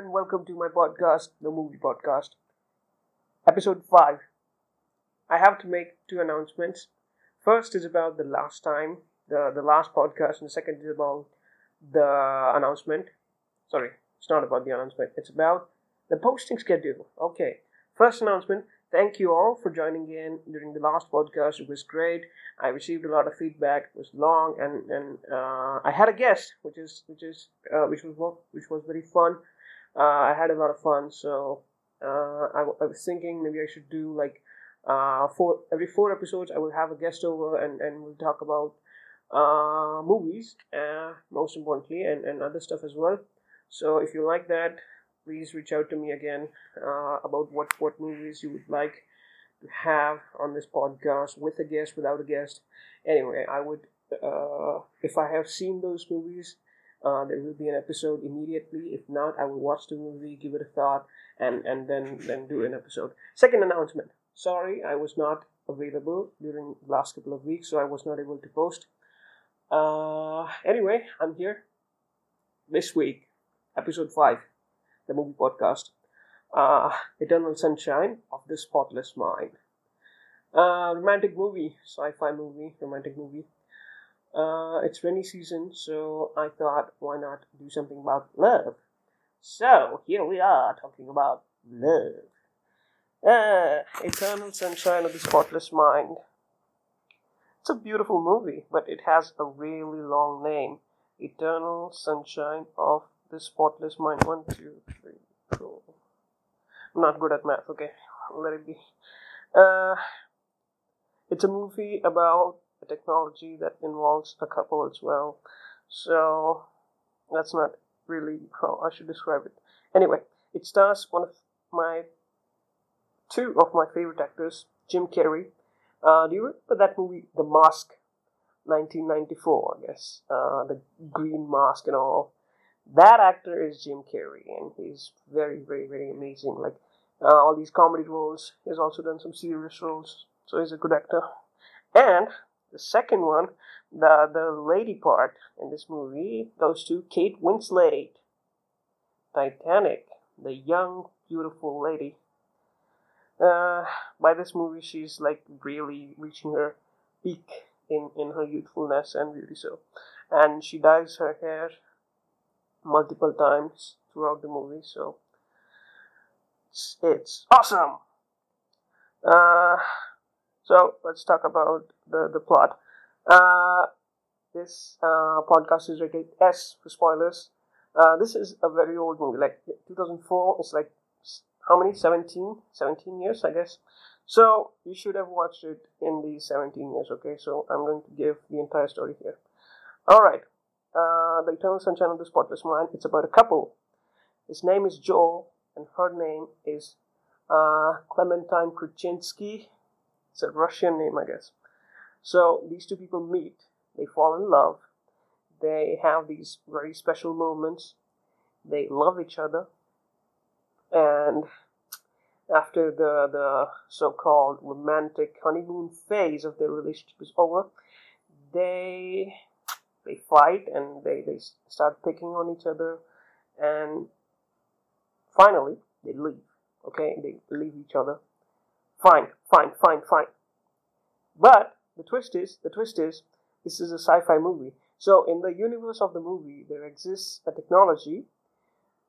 and welcome to my podcast, the movie podcast, episode 5. I have to make two announcements. First is about the last time, the, the last podcast, and the second is about the announcement. Sorry, it's not about the announcement, it's about the posting schedule. Okay, first announcement thank you all for joining in during the last podcast. It was great. I received a lot of feedback. It was long, and and uh, I had a guest, which is which is uh, which was which was very fun. Uh, I had a lot of fun. So uh, I, I was thinking maybe I should do like uh, four every four episodes. I will have a guest over, and and we'll talk about uh, movies, most importantly, and and other stuff as well. So if you like that, please reach out to me again uh, about what what movies you would like to have on this podcast with a guest without a guest anyway i would uh, if i have seen those movies uh, there will be an episode immediately. If not i will watch the movie give it a thought and and then then do an episode. Second announcement. Sorry i was not available during the last couple of weeks so i was not able to post. Uh, anyway i'm here this week. Episode 5 the movie podcast, uh, Eternal Sunshine of the Spotless Mind. Uh, romantic movie, sci-fi movie, romantic movie. Uh, it's rainy season, so I thought, why not do something about love? So here we are talking about love. Uh, Eternal Sunshine of the Spotless Mind. It's a beautiful movie, but it has a really long name. Eternal Sunshine of the spotless mind. One, two, three, four. I'm not good at math. Okay, let it be. Uh, it's a movie about a technology that involves a couple as well. So that's not really how I should describe it. Anyway, it stars one of my two of my favorite actors, Jim Carrey. Uh, do you remember that movie, The Mask, 1994? I guess uh, the green mask and all that actor is Jim Carrey, and he's very, very, very amazing. Like uh, all these comedy roles, he's also done some serious roles, so he's a good actor. And the second one, the the lady part in this movie goes to Kate Winslet, Titanic, the young, beautiful lady. Uh, by this movie, she's like really reaching her peak in in her youthfulness and beauty. So, and she dyes her hair multiple times throughout the movie so it's, it's awesome uh, so let's talk about the, the plot uh, this uh, podcast is rated S for spoilers uh, this is a very old movie like 2004 it's like how many 17 17 years I guess so you should have watched it in the 17 years okay so I'm going to give the entire story here all right uh, the Eternal Sunshine of the Spotless Mind. It's about a couple. His name is Joel, and her name is uh, Clementine Kruczynski. It's a Russian name, I guess. So these two people meet. They fall in love. They have these very special moments. They love each other. And after the, the so called romantic honeymoon phase of their relationship is over, they they fight and they, they start picking on each other and finally they leave okay they leave each other fine fine fine fine. But the twist is the twist is this is a sci-fi movie. So in the universe of the movie there exists a technology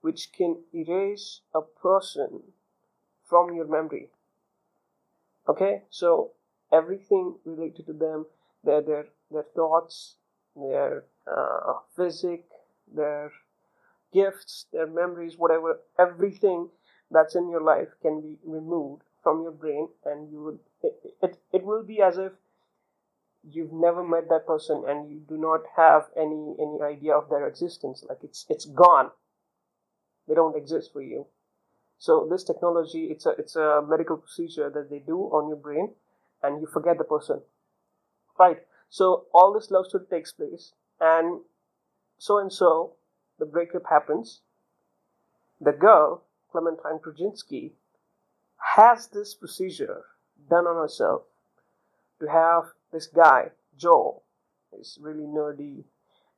which can erase a person from your memory. Okay? So everything related to them their their their thoughts their uh, physic, their gifts, their memories, whatever, everything that's in your life can be removed from your brain, and you would it, it, it will be as if you've never met that person and you do not have any any idea of their existence. Like it's it's gone. They don't exist for you. So this technology it's a it's a medical procedure that they do on your brain and you forget the person. Right. So all this love story takes place, and so and so, the breakup happens. The girl, Clementine Kruczynski, has this procedure done on herself to have this guy, Joel, this really nerdy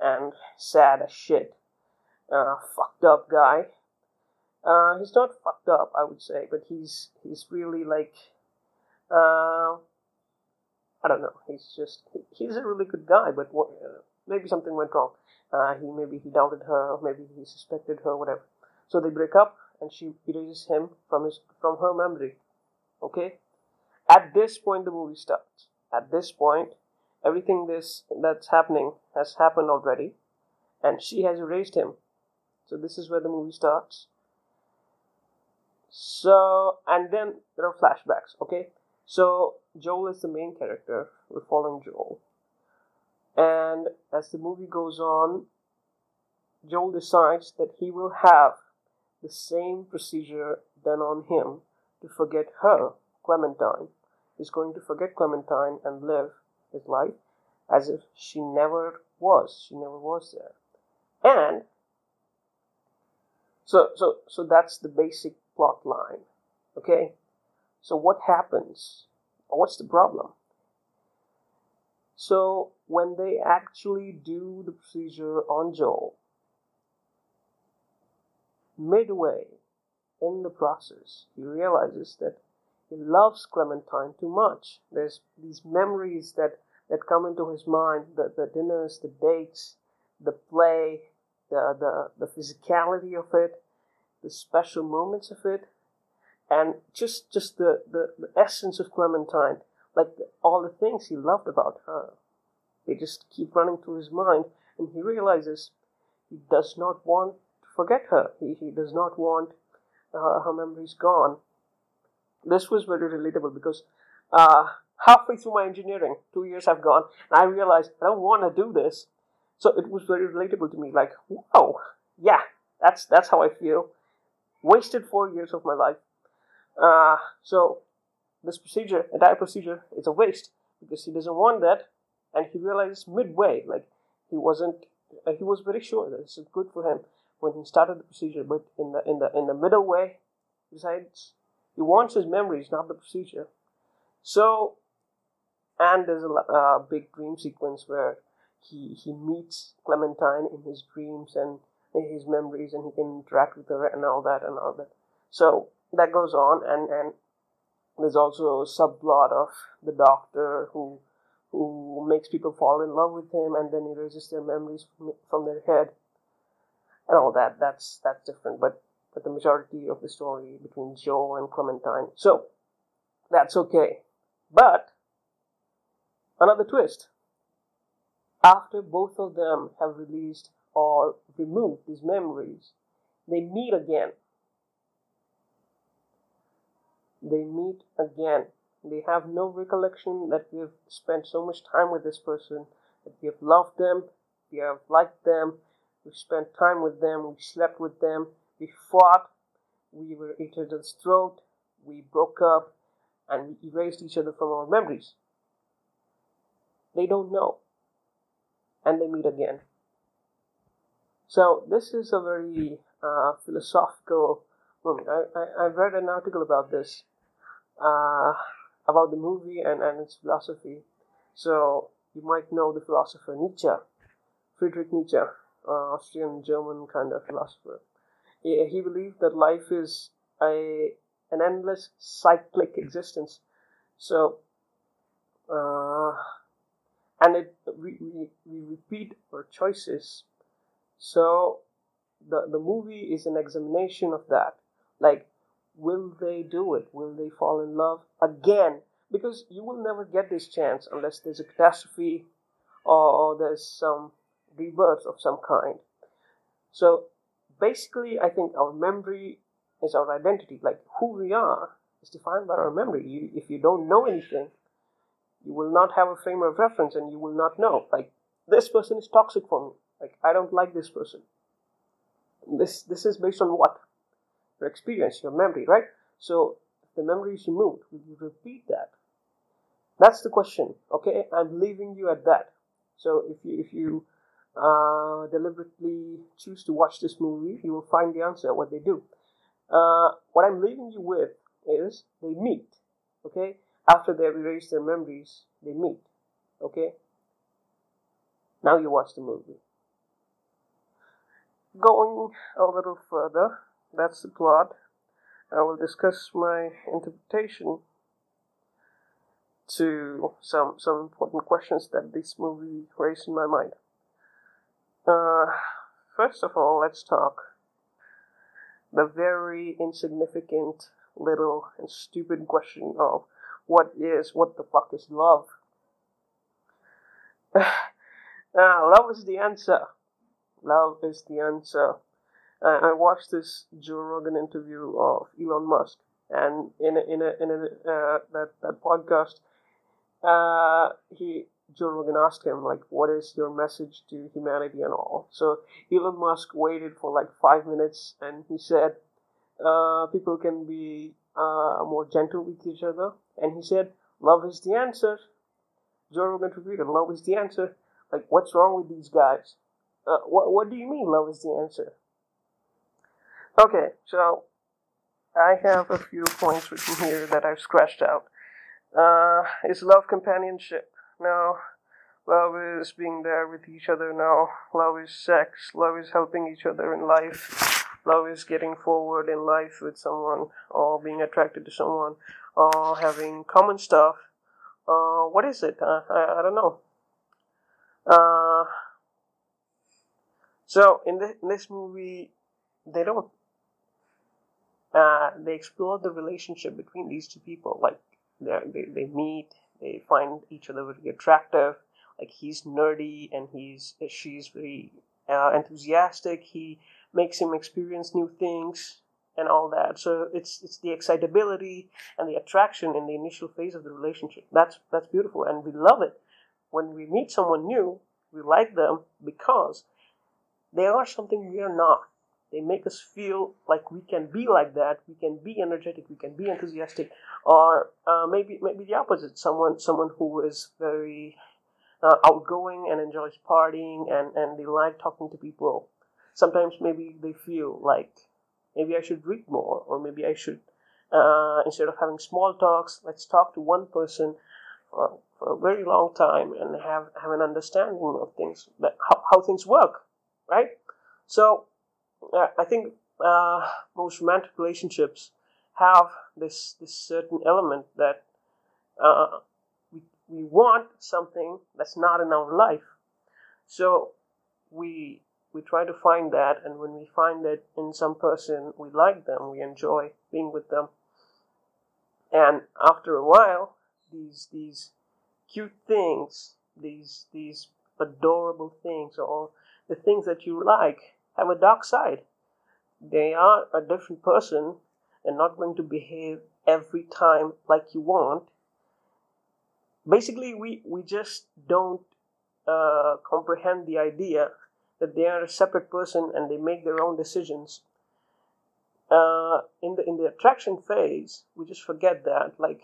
and sad as shit, uh, fucked up guy, Uh, he's not fucked up, I would say, but he's he's really like, uh, I don't know. He's just he, he's a really good guy, but what, uh, maybe something went wrong. Uh, he maybe he doubted her, maybe he suspected her, whatever. So they break up, and she erases him from his from her memory. Okay. At this point, the movie starts. At this point, everything this that's happening has happened already, and she has erased him. So this is where the movie starts. So and then there are flashbacks. Okay. So Joel is the main character. We're following Joel. And as the movie goes on, Joel decides that he will have the same procedure done on him to forget her, Clementine. He's going to forget Clementine and live his life as if she never was. She never was there. And so so so that's the basic plot line. Okay? So what happens? What's the problem? So when they actually do the procedure on Joel, midway in the process, he realizes that he loves Clementine too much. There's these memories that, that come into his mind, the, the dinners, the dates, the play, the, the, the physicality of it, the special moments of it, and just just the, the, the essence of Clementine, like all the things he loved about her. They just keep running through his mind, and he realizes he does not want forget her. He, he does not want uh, her memories gone. This was very relatable because uh, halfway through my engineering, two years have gone, and I realized I don't want to do this. So it was very relatable to me. Like, wow, yeah, that's that's how I feel. Wasted four years of my life. Uh, so this procedure, entire procedure, it's a waste because he doesn't want that and he realized midway, like he wasn't, uh, he was very sure that this is good for him when he started the procedure, but in the in the in the middle way, he decides he wants his memories, not the procedure. So, and there's a uh, big dream sequence where he he meets Clementine in his dreams and in his memories, and he can interact with her and all that and all that. So that goes on, and and there's also a subplot of the doctor who who makes people fall in love with him and then erases their memories from, from their head and all that that's that's different but but the majority of the story between joe and clementine so that's okay. But another twist. After both of them have released or removed these memories they meet again. They meet again. They have no recollection that we have spent so much time with this person, that we have loved them, we have liked them, we spent time with them, we slept with them, we fought, we were each other's throat, we broke up, and we erased each other from our memories. They don't know. And they meet again. So, this is a very uh, philosophical moment. I, I, I read an article about this. Uh, about the movie and, and its philosophy. So you might know the philosopher Nietzsche, Friedrich Nietzsche, Austrian German kind of philosopher. He, he believed that life is a an endless cyclic existence. So, uh, and it we, we, we repeat our choices. So, the the movie is an examination of that. Like will they do it? Will they fall in love again? Because you will never get this chance unless there's a catastrophe or, or there's some rebirth of some kind. So basically, I think our memory is our identity. Like who we are is defined by our memory. You, if you don't know anything, you will not have a frame of reference and you will not know. Like this person is toxic for me. Like I don't like this person. This this is based on what? your experience, your memory, right? So if the memory is removed, will you repeat that? That's the question. Okay, I'm leaving you at that. So if you if you uh, deliberately choose to watch this movie, you will find the answer what they do. Uh, what I'm leaving you with is they meet. Okay, after they've erased their memories, they meet. Okay. Now you watch the movie. Going a little further, that's the plot. I will discuss my interpretation to some some important questions that this movie raised in my mind. Uh, first of all, let's talk the very insignificant, little, and stupid question of what is, what the fuck is love? uh, love is the answer. Love is the answer. Uh, I watched this Joe Rogan interview of Elon Musk, and in a, in a, in a, uh, that that podcast, uh, he Joe Rogan asked him like, "What is your message to humanity and all?" So Elon Musk waited for like five minutes, and he said, uh, "People can be uh, more gentle with each other." And he said, "Love is the answer." Joe Rogan repeated, "Love is the answer." Like, what's wrong with these guys? Uh, what What do you mean, love is the answer? Okay, so I have a few points written here that I've scratched out. Uh, is love companionship? No. Love is being there with each other now. Love is sex. Love is helping each other in life. Love is getting forward in life with someone, or being attracted to someone, or having common stuff. Uh, what is it? Uh, I, I don't know. Uh, so in, the, in this movie, they don't. Uh, they explore the relationship between these two people. Like they they meet, they find each other very attractive. Like he's nerdy and he's she's very uh, enthusiastic. He makes him experience new things and all that. So it's it's the excitability and the attraction in the initial phase of the relationship. That's that's beautiful, and we love it when we meet someone new. We like them because they are something we are not. They make us feel like we can be like that. We can be energetic. We can be enthusiastic, or uh, maybe maybe the opposite. Someone someone who is very uh, outgoing and enjoys partying and and they like talking to people. Sometimes maybe they feel like maybe I should read more, or maybe I should uh, instead of having small talks, let's talk to one person for, for a very long time and have have an understanding of things that how, how things work, right? So I think uh, most romantic relationships have this this certain element that uh, we we want something that's not in our life, so we we try to find that, and when we find it in some person, we like them, we enjoy being with them, and after a while, these these cute things, these these adorable things, or the things that you like have a dark side. They are a different person and not going to behave every time like you want. Basically, we, we just don't uh, comprehend the idea that they are a separate person and they make their own decisions. Uh, in the in the attraction phase, we just forget that. Like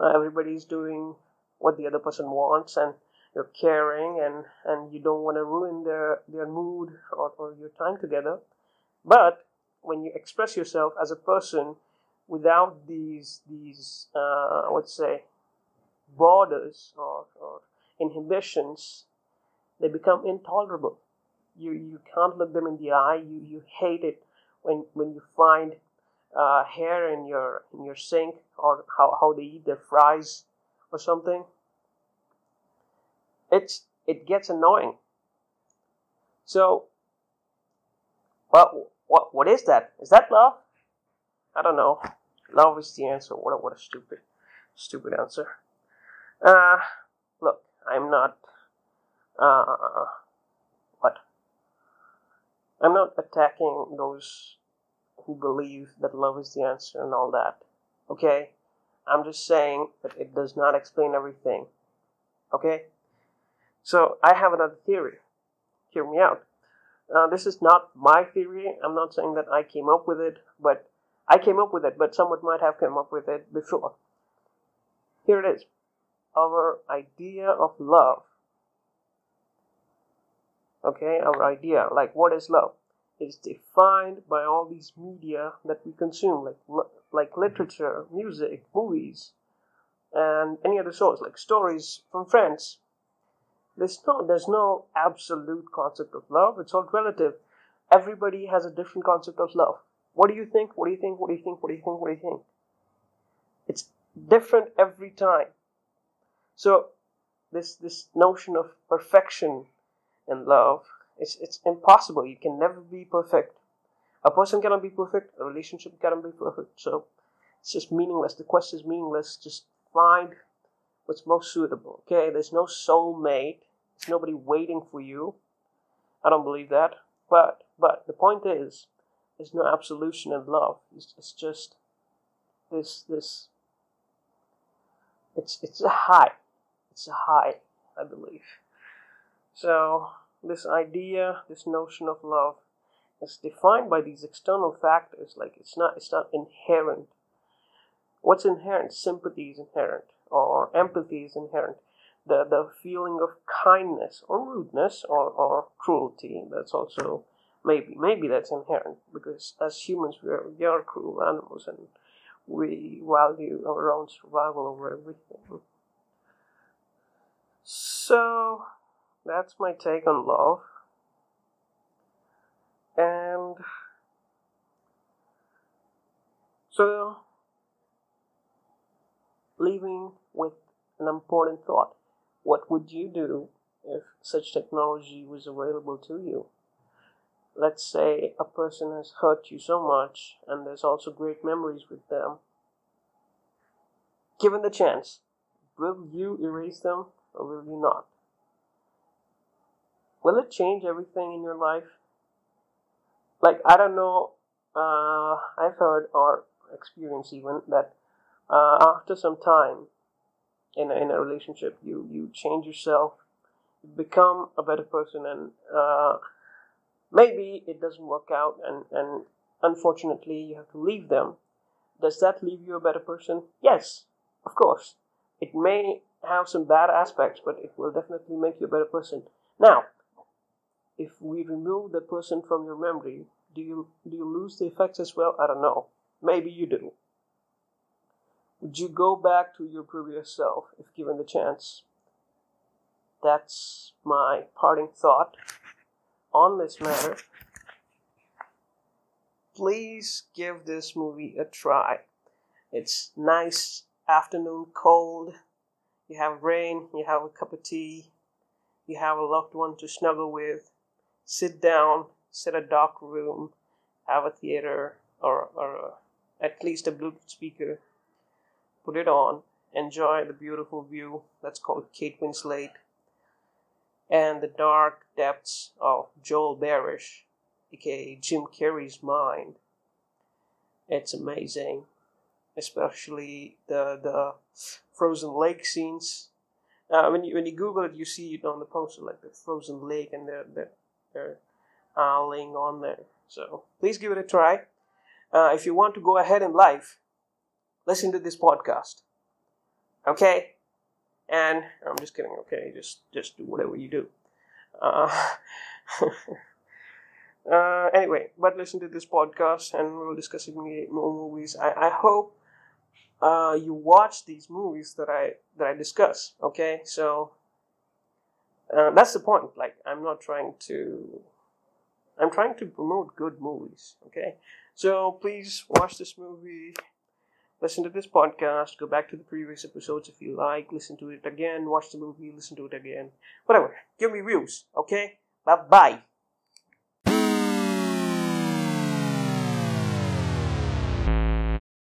uh, everybody's doing what the other person wants, and you're caring and, and you don't want to ruin their, their mood or, or your time together. But when you express yourself as a person without these, these uh, let's say, borders or, or inhibitions, they become intolerable. You, you can't look them in the eye. You, you hate it when, when you find uh, hair in your in your sink or how, how they eat their fries or something it's it gets annoying. So, what what what is that? Is that love? I don't know. Love is the answer. What a, what a stupid stupid answer. Uh, look, I'm not. Uh, what? I'm not attacking those who believe that love is the answer and all that. Okay? I'm just saying that it does not explain everything. Okay? So I have another theory. Hear me out. Uh, this is not my theory. I'm not saying that I came up with it, but I came up with it, but someone might have come up with it before. Here it is. Our idea of love. Okay, our idea, like what is love, is defined by all these media that we consume, like like literature, music, movies, and any other source, like stories from friends, there's no there's no absolute concept of love. It's all relative. Everybody has a different concept of love. What do you think? What do you think? What do you think? What do you think? What do you think? It's different every time. So this this notion of perfection in love it's it's impossible. You can never be perfect. A person cannot be perfect. A relationship cannot be perfect. So it's just meaningless. The quest is meaningless. Just find what's most suitable. Okay, there's no soulmate. There's nobody waiting for you. I don't believe that. But but the point is, there's no absolution in love. It's, it's just this this. It's it's a high. It's a high, I believe. So this idea, this notion of love, is defined by these external factors. Like it's not it's not inherent. What's inherent? Sympathy is inherent, or empathy is inherent. The the feeling of kindness or rudeness or, or cruelty. That's also maybe maybe that's inherent because as humans we are, we are cruel animals and we value our own survival over everything. So that's my take on love. And so, leaving with an important thought what would you do if such technology was available to you? Let's say a person has hurt you so much, and there's also great memories with them. Given the chance, will you erase them or will you not? will it change everything in your life? Like, I don't know, uh, I've heard or experienced even that uh, after some time in a, in a relationship, you, you change yourself, become a better person, and uh, maybe it doesn't work out, and, and unfortunately, you have to leave them. Does that leave you a better person? Yes, of course. It may have some bad aspects, but it will definitely make you a better person. Now, if we remove the person from your memory, do you do you lose the effects as well? I don't know. Maybe you do. Would you go back to your previous self if given the chance? That's my parting thought on this matter. Please give this movie a try. It's nice afternoon cold. You have rain, you have a cup of tea, you have a loved one to snuggle with sit down, set a dark room, have a theater or, or at least a Bluetooth speaker, put it on, enjoy the beautiful view that's called Kate Winslet and the dark depths of Joel Barish, aka Jim Carrey's mind. It's amazing, especially the the frozen lake scenes. Uh, when you when you Google it, you see it on the poster like the frozen lake and the the they're uh, laying on there. So please give it a try. Uh, if you want to go ahead in life, listen to this podcast. Okay? And I'm just kidding. Okay, just just do whatever you do. Uh, uh, anyway, but listen to this podcast, and we'll discuss more movies. I, I hope uh, you watch these movies that I that I discuss. Okay, so uh, that's the point. Like, I'm not trying to. I'm trying to promote good movies. Okay, so please watch this movie. Listen to this podcast. Go back to the previous episodes if you like. Listen to it again. Watch the movie. Listen to it again. Whatever. Give me views. Okay. Bye bye.